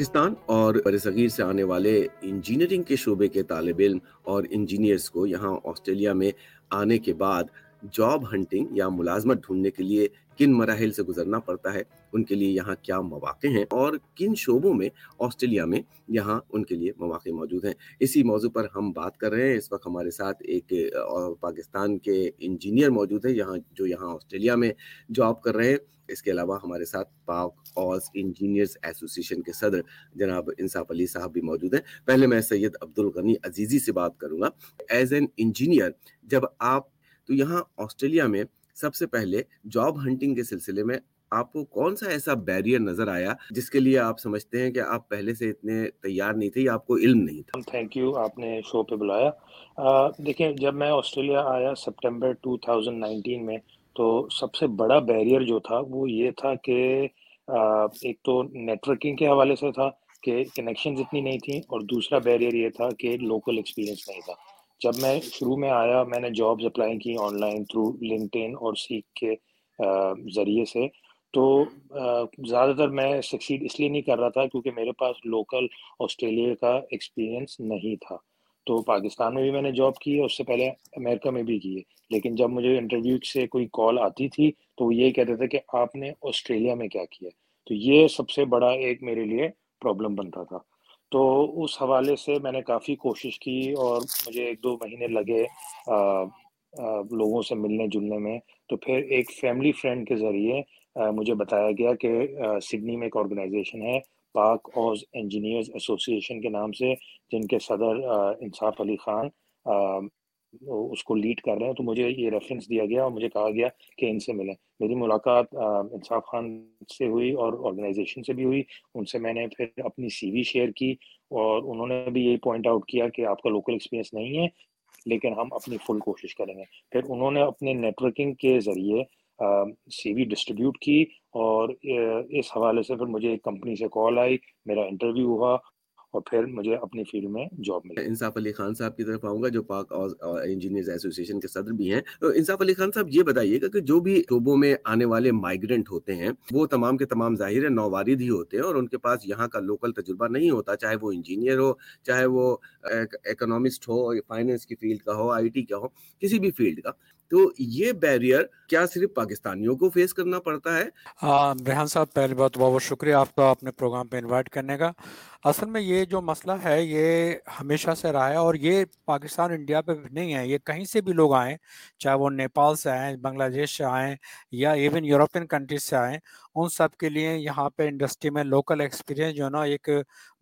پاکستان اور برصغیر سے آنے والے انجینئرنگ کے شعبے کے طالب علم اور انجینئرز کو یہاں آسٹریلیا میں آنے کے بعد جاب ہنٹنگ یا ملازمت ڈھونڈنے کے لیے کن مراحل سے گزرنا پڑتا ہے، ان کے لیے یہاں کیا مواقع ہیں اور کن شعبوں میں آسٹریلیا میں یہاں ان کے لیے مواقع موجود ہیں۔ اسی موضوع پر ہم بات کر رہے ہیں۔ اس وقت ہمارے ساتھ ایک پاکستان کے انجینئر موجود ہیں یہاں، جو یہاں آسٹریلیا میں جاب کر رہے ہیں۔ اس کے علاوہ ہمارے ساتھ پاک آز انجینئرز ایسوسیشن کے صدر جناب انصاف علی صاحب بھی موجود ہیں۔ پہلے میں سید عبد الغنی عزیزی سے بات کروں گا۔ ایز این انجینئر جب آپ تو یہاں آسٹریلیا میں سب سے پہلے جاب ہنٹنگ کے سلسلے میں آپ کو کون سا ایسا بیریئر نظر آیا جس کے لیے آپ سمجھتے ہیں کہ آپ پہلے سے اتنے تیار نہیں تھے یا آپ کو علم نہیں تھا؟ تھینک یو آپ نے شو پہ بلایا۔ دیکھیں، جب میں آسٹریلیا آیا سپٹمبر 2019 میں، تو سب سے بڑا بیریئر جو تھا وہ یہ تھا کہ ایک تو نیٹورکنگ کے حوالے سے تھا کہ کنیکشنز اتنی نہیں تھیں اور دوسرا بیریئر یہ تھا کہ لوکل ایکسپیرینس نہیں تھا۔ جب میں شروع میں آیا، میں نے جابز اپلائی کی آن لائن تھرو لنکٹین اور سیکھ کے ذریعے سے۔ تو زیادہ تر میں سکسیڈ اس لیے نہیں کر رہا تھا کیونکہ میرے پاس لوکل آسٹریلیا کا ایکسپیرینس نہیں تھا۔ تو پاکستان میں بھی میں نے جاب کی ہے اس سے پہلے امریکہ میں بھی کی۔ ہے لیکن جب مجھے انٹرویو سے کوئی کال آتی تھی، تو وہ یہ کہتے تھے کہ آپ نے آسٹریلیا میں کیا کیا۔ تو یہ سب سے بڑا ایک میرے لیے پرابلم بنتا تھا۔ تو اس حوالے سے میں نے کافی کوشش کی اور مجھے ایک دو مہینے لگے لوگوں سے ملنے، جلنے میں۔ تو پھر ایک فیملی فرینڈ کے ذریعے مجھے بتایا گیا کہ سڈنی میں ایک آرگنائزیشن ہے پاک اوز انجینئرز ایسوسیشن کے نام سے، جن کے صدر انصاف علی خان اس کو لیڈ کر رہے ہیں، تو مجھے یہ ریفرنس دیا گیا اور مجھے کہا گیا کہ ان سے ملیں۔ میری ملاقات انصاف خان سے ہوئی اور آرگنائزیشن سے بھی ہوئی۔ ان سے میں نے پھر اپنی سی وی شیئر کی اور انہوں نے بھی یہی پوائنٹ آؤٹ کیا کہ آپ کا لوکل ایکسپیرینس نہیں ہے، لیکن ہم اپنی فل کوشش کریں گے۔ پھر انہوں نے اپنے نیٹورکنگ کے ذریعے سی وی ڈسٹریبیوٹ کی اور اس حوالے سے پھر مجھے ایک کمپنی سے کال آئی، میرا انٹرویو ہوا۔ اور پھر مجھے اپنی فیلڈ میں جاب ملی۔ انصاف علی خان صاحب کی طرف آؤں گا، جو پاک انجینئرز ایسوسیشن کے صدر بھی ہیں۔ انصاف علی خان صاحب یہ بتائیے گا کہ جو بھی صوبوں میں آنے والے مائگرنٹ ہوتے ہیں، وہ تمام کے تمام ظاہر نووارد ہی ہوتے ہیں اور ان کے پاس یہاں کا لوکل تجربہ نہیں ہوتا، چاہے وہ انجینئر ہو، چاہے وہ اکنامسٹ ہو فائنینس کی فیلڈ کا ہو آئی ٹی کا ہو، کسی بھی فیلڈ کا۔ تو یہ بیریئر کیا صرف پاکستانیوں کو فیس کرنا پڑتا ہے؟ ہاں، ریحان صاحب، پہلی بات بہت بہت شکریہ آپ کا اپنے پروگرام پہ انوائٹ کرنے کا۔ اصل میں یہ جو مسئلہ ہے، یہ ہمیشہ سے رہا ہے اور یہ پاکستان انڈیا پہ نہیں ہے، یہ کہیں سے بھی لوگ آئیں، چاہے وہ نیپال سے آئیں، بنگلہ دیش سے آئیں یا ایون یورپین کنٹریز سے آئیں، ان سب کے لیے یہاں پہ انڈسٹری میں لوکل ایکسپیرینس جو ہے نا، ایک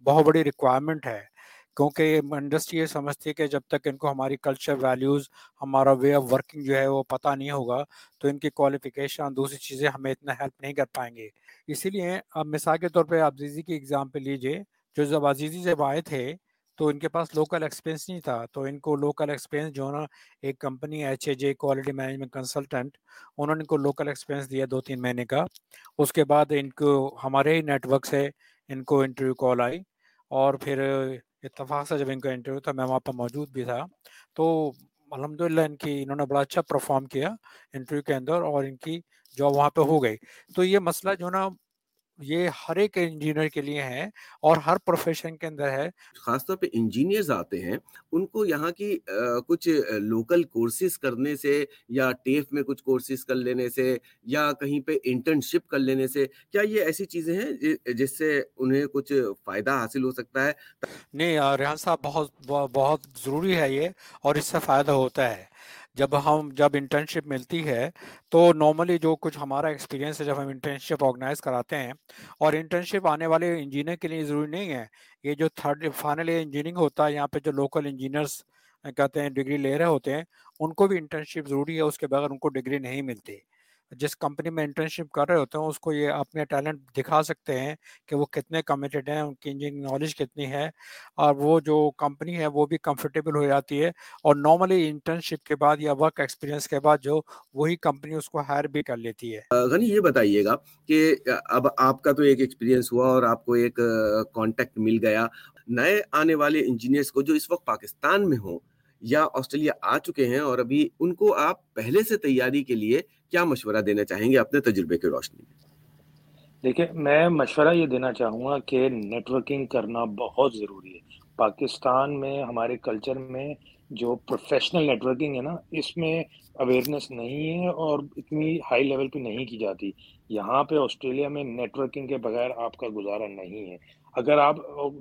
بہت بڑی ریکوائرمنٹ ہے۔ کیونکہ انڈسٹری یہ سمجھتی ہے کہ جب تک ان کو ہماری کلچر ویلیوز ہمارا وے آف ورکنگ جو ہے وہ پتہ نہیں ہوگا، تو ان کی کوالیفیکیشن دوسری چیزیں ہمیں اتنا ہیلپ نہیں کر پائیں گے۔ اسی لیے اب مثال کے طور پہ عزیزی کی ایگزام پہ لیجیے جو جب عزیزی جب آئے تھے، تو ان کے پاس لوکل ایکسپیرینس نہیں تھا۔ تو ان کو لوکل ایکسپیرینس جو نا، ایک company H A J quality management consultant انہوں نے ان کو لوکل ایکسپیرینس دیا دو تین مہینے کا۔ اس کے بعد ان کو ہمارے ہی نیٹ ورک سے ان کو انٹرویو کال آئی اور پھر اتفاق سے جب ان کا انٹرویو تھا میں وہاں پہ موجود بھی تھا۔ تو الحمد للہ ان کی انہوں نے بڑا اچھا پرفارم کیا انٹرویو کے اندر اور ان کی جاب وہاں پہ ہو گئی۔ تو یہ مسئلہ جو نا یہ ہر ایک انجینئر کے لیے ہے اور ہر پروفیشن کے اندر ہے۔ خاص طور پہ انجینئرز آتے ہیں ان کو یہاں کی کچھ لوکل کورسز کرنے سے یا ٹیف میں کچھ کورسز کر لینے سے یا کہیں پہ انٹرنشپ کر لینے سے کیا یہ ایسی چیزیں ہیں جس سے انہیں کچھ فائدہ حاصل ہو سکتا ہے؟ نہیں ریحان صاحب بہت بہت ضروری ہے یہ اور اس سے فائدہ ہوتا ہے۔ جب ہم، جب انٹرنشپ ملتی ہے، تو نارملی جو کچھ ہمارا ایکسپیرینس ہے، جب ہم انٹرنشپ آرگنائز کراتے ہیں، اور انٹرنشپ آنے والے انجینئر کے لیے ضروری نہیں ہے۔ یہ جو تھرڈ فائنل انجینئرنگ ہوتا ہے، یہاں پہ جو لوکل انجینئرس کہتے ہیں ڈگری لے رہے ہوتے ہیں، ان کو بھی انٹرنشپ ضروری ہے، اس کے بغیر ان کو ڈگری نہیں ملتی۔ جس کمپنی میں انٹرنشپ کر رہے ہوتے ہیں، اس کو یہ اپنے ٹیلنٹ دکھا سکتے ہیں کہ وہ کتنے کمیٹیڈ ہیں، ان کی انجینئرنگ نالج کتنی ہے اور وہ جو کمپنی ہے، وہ بھی کمفرٹیبل ہو جاتی ہے اور نارملی انٹرنشپ کے بعد یا ورک ایکسپیرینس کے بعد جو وہی کمپنی اس کو ہائر بھی کر لیتی ہے۔ غنی، یہ بتائیے گا کہ اب آپ کا تو ایک ایکسپیرینس ہوا اور آپ کو ایک کانٹیکٹ مل گیا۔ نئے آنے والے انجینئرس کو جو اس وقت پاکستان میں ہوں یا آسٹریلیا آ چکے ہیں اور ابھی ان کو آپ پہلے سے تیاری کے لیے کیا مشورہ دینا چاہیں گے اپنے تجربے کی روشنی میں؟ دیکھیں میں مشورہ یہ دینا چاہوں گا کہ نیٹورکنگ کرنا بہت ضروری ہے۔ پاکستان میں، ہمارے کلچر میں جو پروفیشنل نیٹورکنگ ہے نا، اس میں اویئرنیس نہیں ہے اور اتنی ہائی لیول پہ نہیں کی جاتی۔ یہاں پہ آسٹریلیا میں نیٹورکنگ کے بغیر آپ کا گزارا نہیں ہے۔ اگر آپ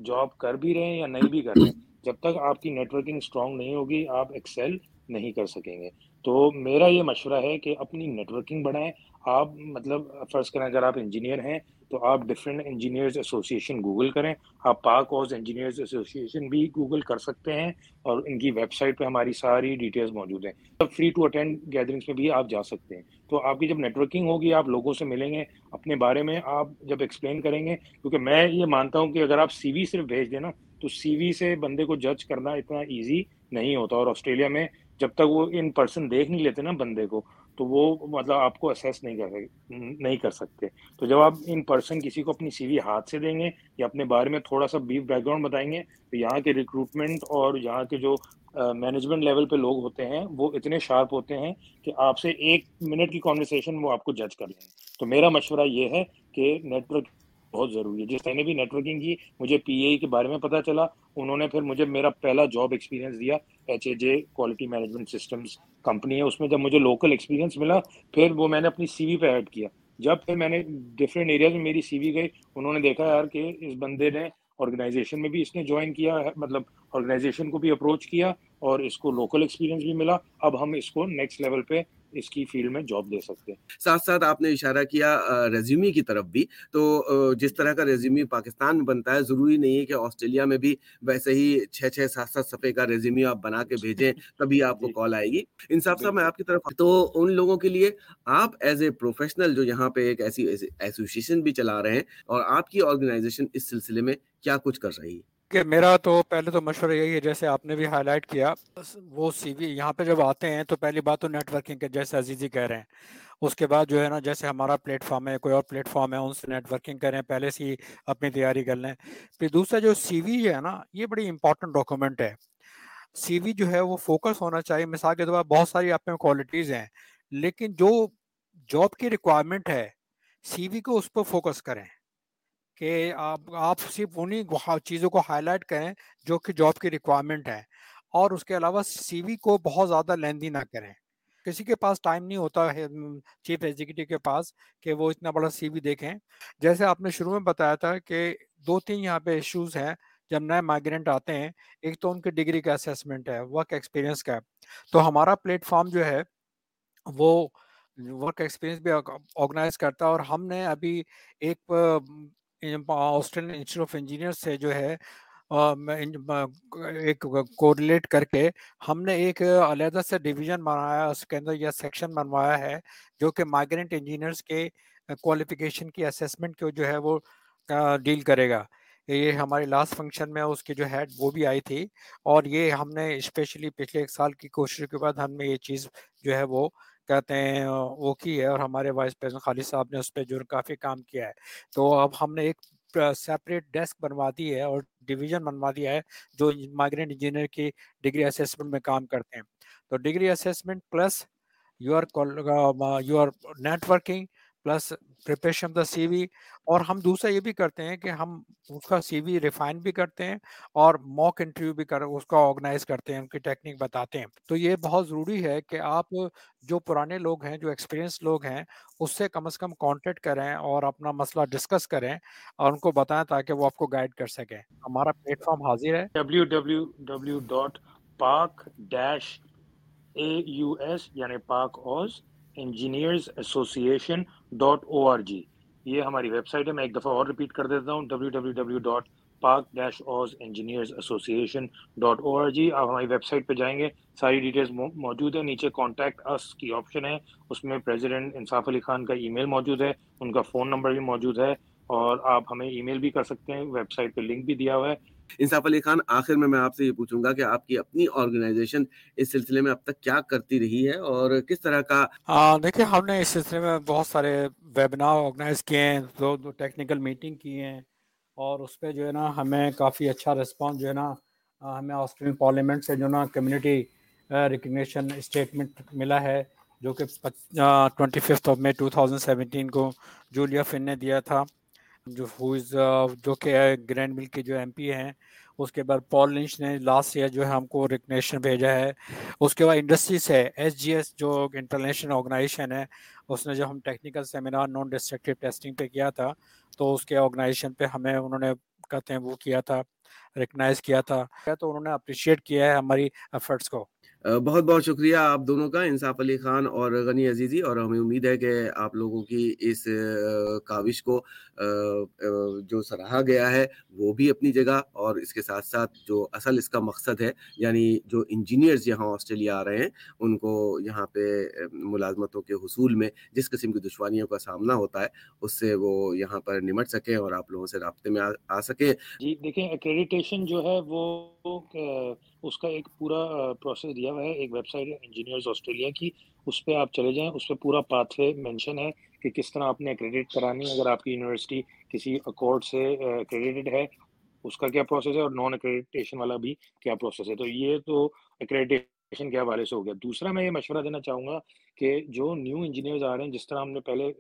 جاب کر بھی رہے ہیں یا نہیں بھی کر رہے ہیں، جب تک آپ کی نیٹورکنگ اسٹرانگ نہیں ہوگی، آپ ایکسل نہیں کر سکیں گے۔ تو میرا یہ مشورہ ہے کہ اپنی نیٹورکنگ بڑھائیں۔ آپ مطلب فرض کریں اگر آپ انجینئر ہیں تو آپ ڈفرینٹ انجینئرز ایسوسیشن گوگل کریں۔ آپ پاک اوز انجینئرز ایسوسیشن بھی گوگل کر سکتے ہیں اور ان کی ویب سائٹ پہ ہماری ساری ڈیٹیلز موجود ہیں۔ تب فری ٹو اٹینڈ گیدرنگس میں بھی آپ جا سکتے ہیں۔ تو آپ کی جب نیٹورکنگ ہوگی، آپ لوگوں سے ملیں گے، اپنے بارے میں آپ جب ایکسپلین کریں گے۔ کیونکہ میں یہ مانتا ہوں کہ اگر آپ سی وی صرف بھیج دیں نا، تو سی وی سے بندے کو جج کرنا اتنا ایزی نہیں ہوتا اور آسٹریلیا میں جب تک وہ ان پرسن دیکھ نہیں لیتے نا بندے کو، تو وہ مطلب آپ کو اسیس نہیں کر نہیں کر سکتے۔ تو جب آپ ان پرسن کسی کو اپنی سی وی ہاتھ سے دیں گے یا اپنے بارے میں تھوڑا سا بیف بیک گراؤنڈ بتائیں گے، تو یہاں کے ریکروٹمنٹ اور یہاں کے جو مینجمنٹ لیول پہ لوگ ہوتے ہیں، وہ اتنے شارپ ہوتے ہیں کہ آپ سے ایک منٹ کی کانورسیشن وہ آپ کو جج کر لیں تو میرا مشورہ یہ ہے کہ نیٹورک بہت ضروری ہے۔ جس نے بھی نیٹورکنگ کی، مجھے پی اے کے بارے میں پتا چلا۔ انہوں نے پھر مجھے میرا پہلا جاب ایکسپیرینس دیا H A J quality management systems company ہے۔ اس میں جب مجھے لوکل ایکسپیرینس ملا، پھر وہ میں نے اپنی سی وی پہ ایڈ کیا۔ جب پھر میں نے ڈفرینٹ ایریاز میں میری سی وی گئی، انہوں نے دیکھا یار کہ اس بندے نے آرگنائزیشن میں بھی اس نے جوائن کیا مطلب آرگنائزیشن کو بھی اپروچ کیا اور اس کو لوکل ایکسپیرینس بھی ملا۔ اب ہم اس کو نیکسٹ لیول پہ اس کی فیلڈ میں جاب دے سکتے ہیں۔ ساتھ ساتھ آپ نے اشارہ کیا ریزیومی کی طرف بھی۔ تو جس طرح کا ریزیومی پاکستان میں بنتا ہے ضروری نہیں ہے کہ آسٹریلیا میں بھی ویسے ہی چھ چھ سات سات صفحے کا ریزیومی آپ بنا کے بھیجیں تبھی آپ کو کال جی۔ آئے گی۔ انصاف صاحب میں آپ کی طرف تو ان لوگوں کے لیے آپ ایز اے پروفیشنل جو یہاں پہ ایک ایسی ایسوسیشن بھی چلا رہے ہیں اور آپ کی آرگنائزیشن اس سلسلے میں کیا کچھ کر رہی ہے؟ کہ میرا تو پہلے تو مشورہ یہی ہے، جیسے آپ نے بھی ہائی لائٹ کیا وہ سی وی یہاں پہ جب آتے ہیں تو پہلی بات تو نیٹ ورکنگ کے جیسے عزیزی کہہ رہے ہیں۔ اس کے بعد جو ہے نا، جیسے ہمارا پلیٹ فارم ہے، کوئی اور پلیٹ فارم ہے، ان سے نیٹ ورکنگ کریں پہلے سے ہی اپنی تیاری کر لیں۔ پھر دوسرا جو سی وی ہے نا، یہ بڑی امپورٹنٹ ڈاکومنٹ ہے۔ سی وی جو ہے وہ فوکس ہونا چاہیے۔ مثال کے طور پر بہت ساری آپ میں کوالٹیز ہیں، لیکن جو جاب کی ریکوائرمنٹ ہے سی وی کو اس پر فوکس کریں۔ کہ آپ آپ صرف انہیں چیزوں کو ہائی لائٹ کریں جو کہ جاب کی ریکوائرمنٹ ہے اور اس کے علاوہ سی وی کو بہت زیادہ لیندی نہ کریں۔ کسی کے پاس ٹائم نہیں ہوتا ہے چیف ایگزیکٹو کے پاس کہ وہ اتنا بڑا سی وی دیکھیں۔ جیسے آپ نے شروع میں بتایا تھا کہ دو تین یہاں پہ ایشوز ہیں جب نئے مائگرینٹ آتے ہیں، ایک تو ان کی ڈگری کا اسیسمنٹ ہے ورک ایکسپیرینس کا۔ تو ہمارا پلیٹ فارم جو ہے، وہ ورک ایکسپیرینس بھی آرگنائز کرتا ہے اور ہم نے ابھی ایک آسٹریلین انسٹیٹیوٹ آف انجینئر سے جو ہے ایک کوریلیٹ کر کے ہم نے ایک علیحدہ سے ڈویژن بنایا، اس کے اندر یا سیکشن بنوایا ہے جو کہ مائگرینٹ انجینئرس کے کوالیفیکیشن کی اسیسمنٹ کو جو ہے وہ ڈیل کرے گا۔ یہ ہماری لاسٹ فنکشن میں اس کی جو ہیڈ وہ بھی آئی تھی اور یہ ہم نے اسپیشلی پچھلے ایک سال کی کوشش کے بعد ہم نے یہ چیز جو ہے وہ کہتے ہیں، وہ کی ہے اور ہمارے وائس پریزیڈنٹ خالد صاحب نے اس پہ جو کافی کام کیا ہے۔ تو اب ہم نے ایک سیپریٹ ڈیسک بنوا دی ہے اور ڈویژن بنوا دیا ہے جو مائگرینٹ انجینئر کی ڈگری اسیسمنٹ میں کام کرتے ہیں۔ تو degree assessment plus you are you are networking plus preparation the C V اور ہم دوسرا یہ بھی کرتے ہیں کہ ہم اس کا سی وی ریفائن بھی کرتے ہیں اور موک انٹرویو بھی کر اس کا آرگنائز کرتے ہیں، ان کی ٹیکنیک بتاتے ہیں۔ تو یہ بہت ضروری ہے کہ آپ جو پرانے لوگ ہیں، جو ایکسپیرینس لوگ ہیں، اس سے کم از کم کانٹیکٹ کریں اور اپنا مسئلہ ڈسکس کریں اور ان کو بتائیں تاکہ وہ آپ کو گائڈ کر سکیں۔ ہمارا پلیٹ فارم حاضر ہے۔ W W W dot Pak dash A U S یعنی Pak Oz engineers association dot O R G یہ ہماری ویب سائٹ ہے، میں ایک دفعہ اور ریپیٹ کر دیتا ہوں W W W dot Pak dash Oz engineers association dot O R G آپ ہماری ویب سائٹ پہ جائیں گے، ساری ڈیٹیلز موجود ہے نیچے کانٹیکٹ اس کی آپشن ہے، اس میں پریزیڈنٹ انصاف علی خان کا ای میل موجود ہے، ان کا فون نمبر بھی موجود ہے اور آپ ہمیں ای میل بھی کر سکتے ہیں۔ ویب سائٹ پہ لنک بھی دیا ہوا ہے۔ انصاف علی خان، آخر میں میں آپ سے یہ پوچھوں گا کہ آپ کی اپنی آرگنائزیشن اس سلسلے میں اب تک کیا کرتی رہی ہے اور کس طرح کا ہاں، دیکھیں، ہم نے اس سلسلے میں بہت سارے ویبنار آرگنائز کیے ہیں، دو دو ٹیکنیکل میٹنگ کی ہیں اور اس پہ جو ہے نا ہمیں کافی اچھا رسپانس جو ہے نا ہمیں آسٹریلین پارلیمنٹ سے جو نا کمیونٹی ریکگنیشن اسٹیٹمنٹ ملا ہے جو کہ twenty fifth of May two thousand seventeen کو جولیا فن نے دیا تھا۔ جو uh, جو کہ گرینڈ مل کے جو ایم پی ہیں، اس کے بعد پال لنچ نے لاسٹ ایئر جو ہے ہم کو ریکنیشن بھیجا ہے. اس کے بعد انڈسٹریز ہے ایس جی ایس جو انٹرنیشنل آرگنائزیشن ہے، اس نے جو ہم technical seminar non destructive testing پہ کیا تھا، تو اس کے آرگنائزیشن پہ ہمیں انہوں نے کہتے ہیں وہ کیا تھا. ریکنائز کیا تھا۔ تو انہوں نے اپریشیٹ کیا ہے ہماری ایفرٹس کو۔ بہت بہت شکریہ آپ دونوں کا انصاف علی خان اور غنی عزیزی اور ہمیں امید ہے کہ آپ لوگوں کی اس کاوش کو جو سراہا گیا ہے وہ بھی اپنی جگہ اور اس کے ساتھ ساتھ جو اصل اس کا مقصد ہے یعنی جو انجینئرز یہاں آسٹریلیا آ رہے ہیں ان کو یہاں پہ ملازمتوں کے حصول میں جس قسم کی دشواریوں کا سامنا ہوتا ہے اس سے وہ یہاں پر نمٹ سکیں اور آپ لوگوں سے رابطے میں آ سکیں۔ جی دیکھیں ایکریڈیٹیشن جو ہے وہ اس کا ایک پورا پروسیس دیا ہوا ہے ایک ویب سائٹ ہے انجینئرز آسٹریلیا کی۔ اس پہ آپ چلے جائیں، اس پہ پورا پاتھ وے مینشن ہے کہ کس طرح آپ نے کریڈٹ کرانی ہے۔ اگر آپ کی یونیورسٹی کسی اکارڈ سے کریڈٹ ہے، اس کا کیا پروسیس ہے اور نان اکریڈیٹیشن والا بھی کیا پروسیس ہے۔ تو یہ تو اکریڈیٹیشن کے حوالے سے ہو گیا۔ دوسرا میں یہ مشورہ دینا چاہوں گا کہ جو نیو انجینئرز آ رہے ہیں، جس طرح ہم نے پہلے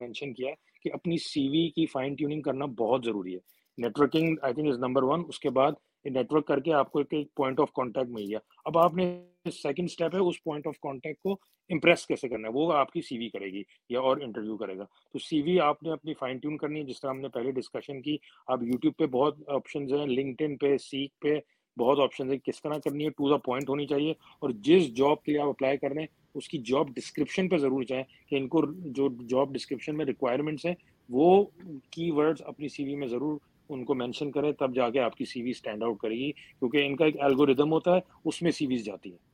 مینشن کیا ہے کہ اپنی سی وی کی فائن ٹیوننگ کرنا بہت ضروری ہے۔ Networking I think is number one اس کے بعد نیٹ ورک کر کے آپ کو ایک پوائنٹ آف کانٹیکٹ مل گیا۔ اب آپ نے سیکنڈ اسٹیپ ہے، اس پوائنٹ آف کانٹیکٹ کو امپریس کیسے کرنا ہے؟ وہ آپ کی سی وی کرے گی یا اور انٹرویو کرے گا۔ تو سی وی آپ نے اپنی فائن ٹیون کرنی ہے، جس طرح ہم نے پہلے ڈسکشن کی۔ آپ یوٹیوب پہ بہت آپشنز ہیں لنکڈ پہ سیکھ پہ بہت آپشنز ہیں۔ کس طرح کرنی ہے؟ ٹو دا پوائنٹ ہونی چاہیے۔ اور جس جاب کے لیے آپ اپلائی کر رہے ہیں، اس کی جاب ڈسکرپشن پہ ضرور چاہیں کہ ان کو جو جاب ڈسکرپشن میں ریکوائرمنٹس ہیں، وہ کی ورڈز اپنی سی وی میں ضرور ان کو مینشن کریں، تب جا کے آپ کی سی وی اسٹینڈ آؤٹ کرے گی، کیونکہ ان کا ایک الگوریدم ہوتا ہے، اس میں سی ویز جاتی ہے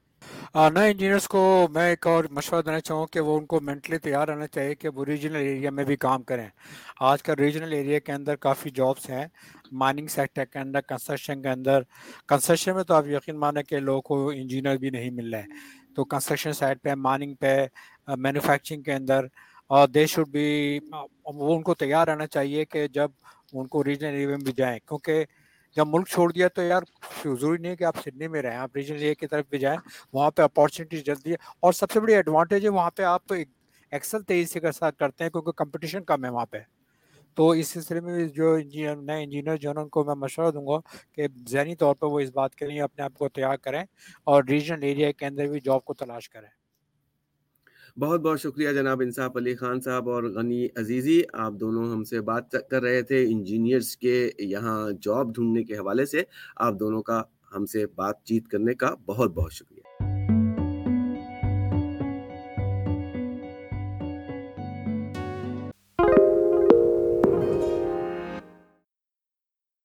نئے انجینئرس کو میں ایک اور مشورہ دینا چاہوں کہ وہ ان کو مینٹلی تیار رہنا چاہیے کہ وہ ریجنل ایریا میں بھی کام کریں۔ آج کل ریجنل ایریا کے اندر کافی جابس ہیں مائننگ سیکٹر کے اندر کنسٹرکشن کے اندر۔ کنسٹرکشن میں تو آپ یقین مانیں کہ لوگوں کو انجینئر بھی نہیں مل رہے ہیں۔ تو کنسٹرکشن سائٹ پہ مائننگ پہ مینوفیکچرنگ کے اندر، اور دے شوڈ بھی وہ ان کو تیار رہنا چاہیے کہ جب ان کو ریجنل ایریا میں بھی جائیں۔ کیونکہ جب ملک چھوڑ دیا تو یار ضروری نہیں ہے کہ آپ سڈنی میں رہیں، آپ ریجنل ایریا کی طرف بھی جائیں، وہاں پہ اپارچونیٹیز جلدی ہے اور سب سے بڑی ایڈوانٹیج ہے، وہاں پہ آپ ایکسل تیزی سے ساتھ کرتے ہیں کیونکہ کمپٹیشن کم ہے وہاں پہ۔ تو اس سلسلے میں جو انجینئر نئے انجینئر جو ہے ان کو میں مشورہ دوں گا کہ ذہنی طور پہ وہ اس بات کے لیے اپنے آپ کو تیار کریں اور ریجنل ایریا کے اندر بھی جاب کو تلاش کریں۔ بہت بہت شکریہ جناب انصاف علی خان صاحب اور غنی عزیزی، آپ دونوں ہم سے بات کر رہے تھے انجینئرس کے یہاں جاب ڈھونڈنے کے حوالے سے، آپ دونوں کا ہم سے بات چیت کرنے کا بہت بہت شکریہ۔